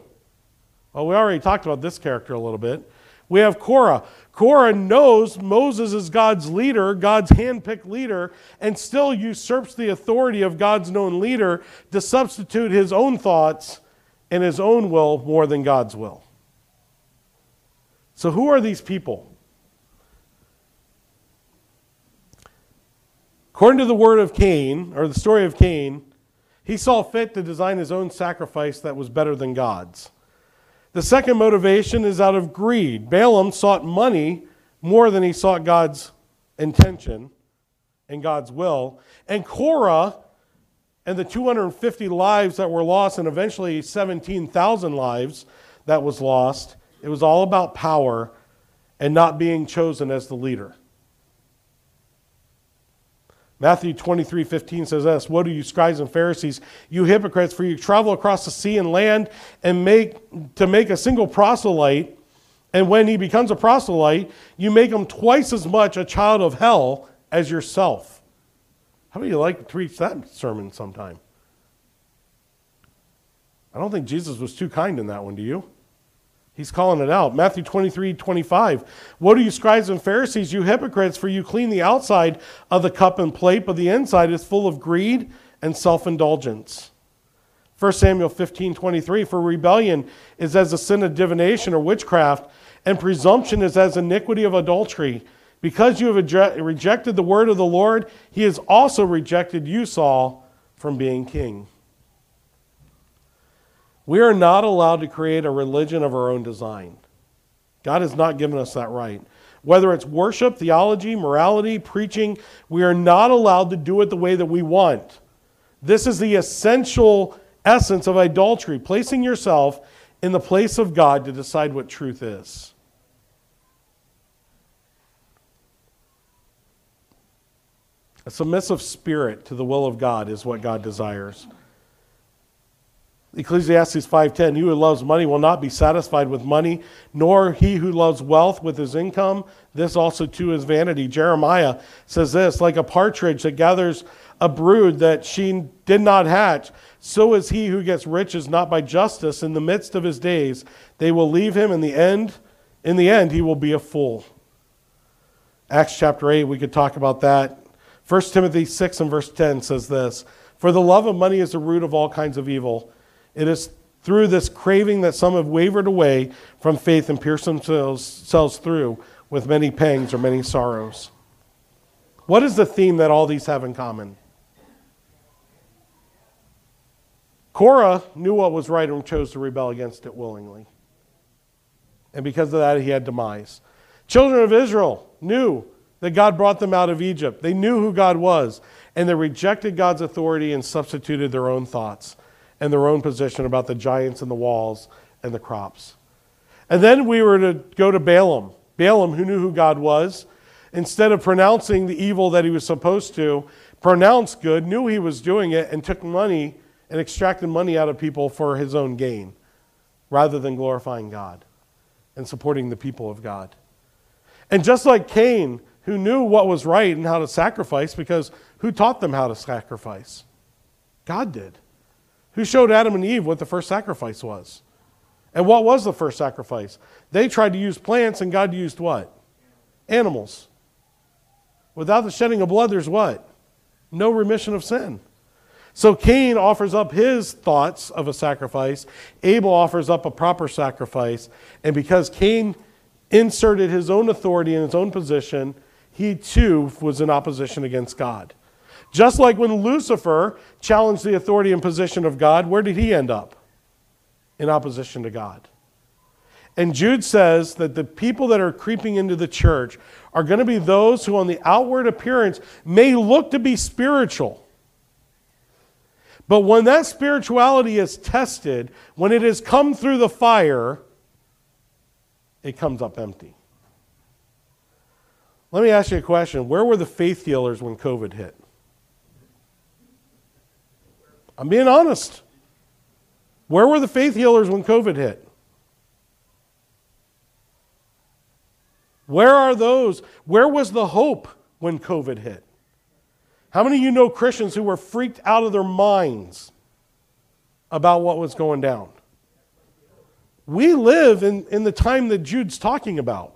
Well, we already talked about this character a little bit. We have Korah. Korah knows Moses is God's leader, God's handpicked leader, and still usurps the authority of God's known leader to substitute his own thoughts and his own will more than God's will. So, who are these people? According to the word of Cain, or the story of Cain, he saw fit to design his own sacrifice that was better than God's. The second motivation is out of greed. Balaam sought money more than he sought God's intention and God's will. And Korah and the 250 lives that were lost, and eventually 17,000 lives that was lost, it was all about power and not being chosen as the leader. Matthew 23, 15 says this Woe to you, scribes and Pharisees, you hypocrites, for you travel across the sea and land and make to make a single proselyte. And when he becomes a proselyte, you make him twice as much a child of hell as yourself. How would you like to preach that sermon sometime? I don't think Jesus was too kind in that one, do you? He's calling it out. Matthew 23, 25. What are you, scribes and Pharisees, you hypocrites, for you clean the outside of the cup and plate, but the inside is full of greed and self indulgence. 1 Samuel 15, 23. For rebellion is as a sin of divination or witchcraft, and presumption is as iniquity of adultery. Because you have rejected the word of the Lord, he has also rejected you, Saul, from being king. We are not allowed to create a religion of our own design. God has not given us that right. Whether it's worship, theology, morality, preaching, we are not allowed to do it the way that we want. This is the essential essence of idolatry, placing yourself in the place of God to decide what truth is. A submissive spirit to the will of God is what God desires. Ecclesiastes 5:10 He who loves money will not be satisfied with money nor he who loves wealth with his income. This also too is vanity. Jeremiah says this like a partridge that gathers a brood that she did not hatch so is he who gets riches not by justice. In the midst of his days they will leave him. In the end in the end he will be a fool. Acts chapter 8 we could talk about that. 1 Timothy 6 and verse 10 says this for the love of money is the root of all kinds of evil it is through this craving that some have wavered away from faith and pierced themselves through with many pangs or many sorrows. What is the theme that all these have in common? Korah knew what was right and chose to rebel against it willingly. And because of that, he had demise. Children of Israel knew that God brought them out of Egypt. They knew who God was, and they rejected God's authority and substituted their own thoughts and their own position about the giants and the walls and the crops. And then we were to go to Balaam. Balaam, who knew who God was, instead of pronouncing the evil that he was supposed to, pronounced good, knew he was doing it, and took money and extracted money out of people for his own gain rather than glorifying God and supporting the people of God. And just like Cain, who knew what was right and how to sacrifice, because who taught them how to sacrifice? God did. Who showed Adam and Eve what the first sacrifice was? And what was the first sacrifice? They tried to use plants, and God used what? Animals. Without the shedding of blood, there's what? No remission of sin. So Cain offers up his thoughts of a sacrifice. Abel offers up a proper sacrifice. And because Cain inserted his own authority in his own position, he too was in opposition against God. Just like when Lucifer challenged the authority and position of God, where did he end up? In opposition to God. And Jude says that the people that are creeping into the church are going to be those who, on the outward appearance, may look to be spiritual. But when that spirituality is tested, when it has come through the fire, it comes up empty. Let me ask you a question. Where were the faith healers when COVID hit? I'm being honest. Where were the faith healers when COVID hit? Where are those? Where was the hope when COVID hit? How many of you know Christians who were freaked out of their minds about what was going down? We live in, in the time that Jude's talking about.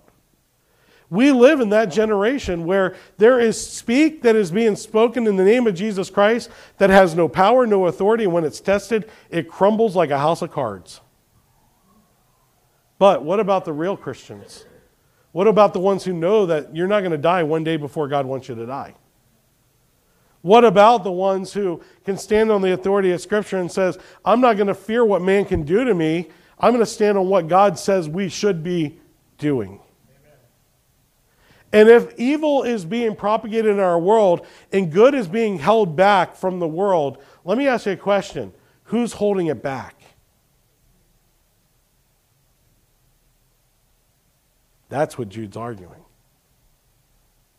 We live in that generation where there is speak that is being spoken in the name of Jesus Christ that has no power, no authority, and when it's tested, it crumbles like a house of cards. But what about the real Christians? What about the ones who know that you're not going to die one day before God wants you to die? What about the ones who can stand on the authority of Scripture and says, I'm not going to fear what man can do to me. I'm going to stand on what God says we should be doing. And if evil is being propagated in our world and good is being held back from the world, let me ask you a question. Who's holding it back? That's what Jude's arguing.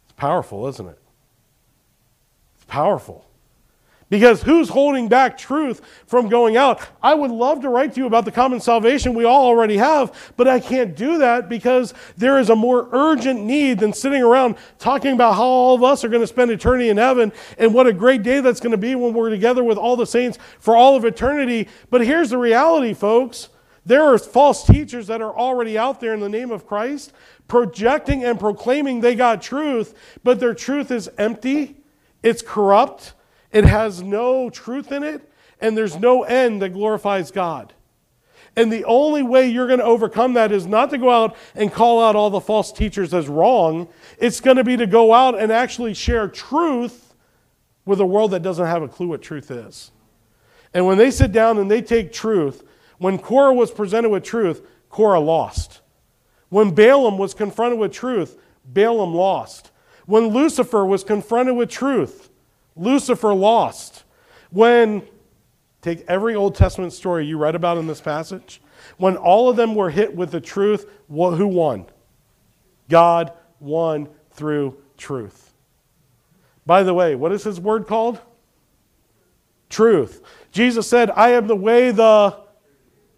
It's powerful, isn't it? It's powerful. Because who's holding back truth from going out? I would love to write to you about the common salvation we all already have, but I can't do that because there is a more urgent need than sitting around talking about how all of us are going to spend eternity in heaven and what a great day that's going to be when we're together with all the saints for all of eternity. But here's the reality, folks. There are false teachers that are already out there in the name of Christ, projecting and proclaiming they got truth, but their truth is empty, it's corrupt, it has no truth in it, and there's no end that glorifies God. And the only way you're going to overcome that is not to go out and call out all the false teachers as wrong. It's going to be to go out and actually share truth with a world that doesn't have a clue what truth is. And when they sit down and they take truth, when Korah was presented with truth, Korah lost. When Balaam was confronted with truth, Balaam lost. When Lucifer was confronted with truth, Lucifer lost. When, take every Old Testament story you read about in this passage, when all of them were hit with the truth, who won? God won through truth. By the way, what is his word called? Truth. Jesus said, I am the way, the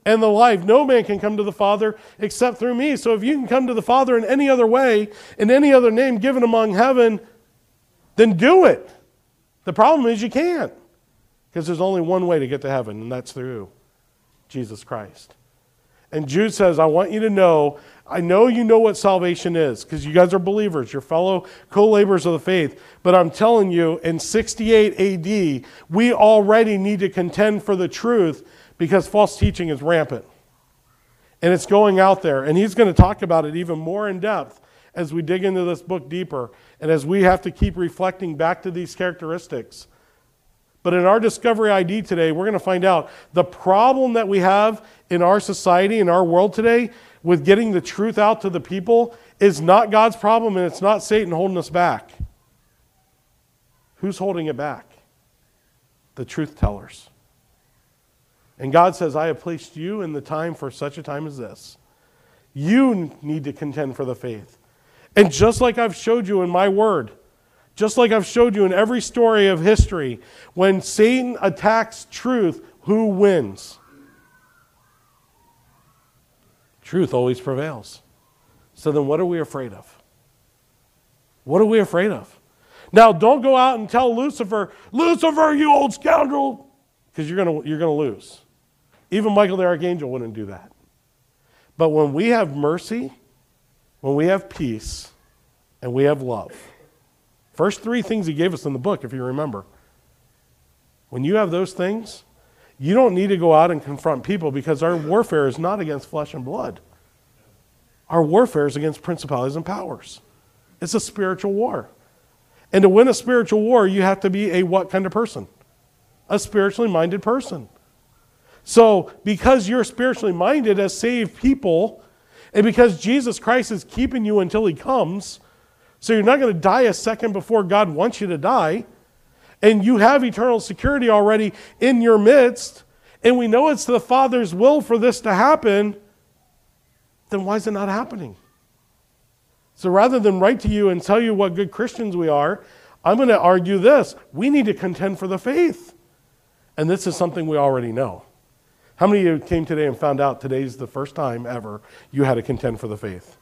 and the life. No man can come to the Father except through me. So if you can come to the Father in any other way, in any other name given among heaven, then do it. The problem is you can't. Because there's only one way to get to heaven, and that's through Jesus Christ. And Jude says, I want you to know, I know you know what salvation is, because you guys are believers, you're fellow co laborers of the faith. But I'm telling you, in 68 AD, we already need to contend for the truth because false teaching is rampant. And it's going out there. And he's going to talk about it even more in depth as we dig into this book deeper and as we have to keep reflecting back to these characteristics. But in our Discovery ID today, we're going to find out the problem that we have in our society, in our world today, with getting the truth out to the people is not God's problem and it's not Satan holding us back. Who's holding it back? The truth tellers. And God says, I have placed you in the time for such a time as this. You need to contend for the faith. And just like I've showed you in my word, just like I've showed you in every story of history, when Satan attacks truth, who wins? Truth always prevails. So then, what are we afraid of? What are we afraid of? Now, don't go out and tell Lucifer, Lucifer, you old scoundrel, because you're going you're going to lose. Even Michael the Archangel wouldn't do that. But when we have mercy, when we have peace, and we have love, first three things he gave us in the book, if you remember, when you have those things, you don't need to go out and confront people because our warfare is not against flesh and blood. Our warfare is against principalities and powers. It's a spiritual war. And to win a spiritual war, you have to be a what kind of person? A spiritually minded person. So, because you're spiritually minded as saved people, and because Jesus Christ is keeping you until he comes, so you're not going to die a second before God wants you to die, and you have eternal security already in your midst, and we know it's the Father's will for this to happen, then why is it not happening? So rather than write to you and tell you what good Christians we are, I'm going to argue this. We need to contend for the faith. And this is something we already know. How many of you came today and found out today's the first time ever you had to contend for the faith?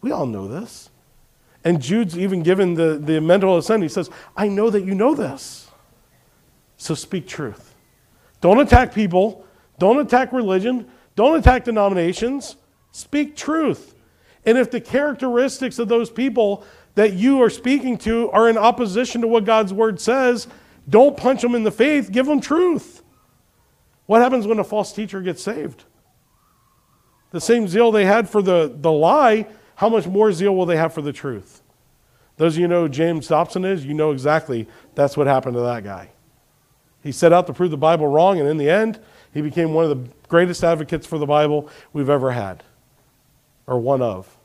We all know this. And Jude's even given the, the mental assent. He says, I know that you know this. So speak truth. Don't attack people. Don't attack religion. Don't attack denominations. Speak truth. And if the characteristics of those people that you are speaking to are in opposition to what God's word says, don't punch them in the faith, give them truth. What happens when a false teacher gets saved? The same zeal they had for the, the lie, how much more zeal will they have for the truth? Those of you know James Dobson is, you know exactly that's what happened to that guy. He set out to prove the Bible wrong, and in the end, he became one of the greatest advocates for the Bible we've ever had, or one of.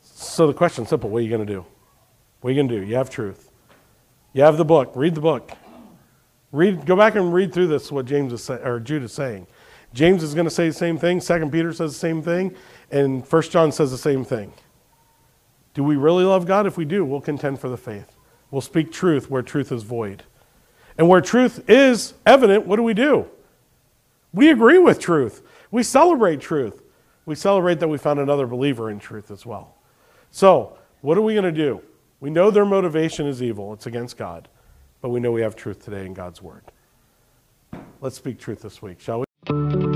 So the question's simple what are you going to do? What are you going to do? You have truth. You have the book. Read the book. Read, go back and read through this, what James is say, or Jude is saying. James is going to say the same thing. Second Peter says the same thing. And First John says the same thing. Do we really love God? If we do, we'll contend for the faith. We'll speak truth where truth is void. And where truth is evident, what do we do? We agree with truth. We celebrate truth. We celebrate that we found another believer in truth as well. So, what are we going to do? We know their motivation is evil, it's against God, but we know we have truth today in God's Word. Let's speak truth this week, shall we?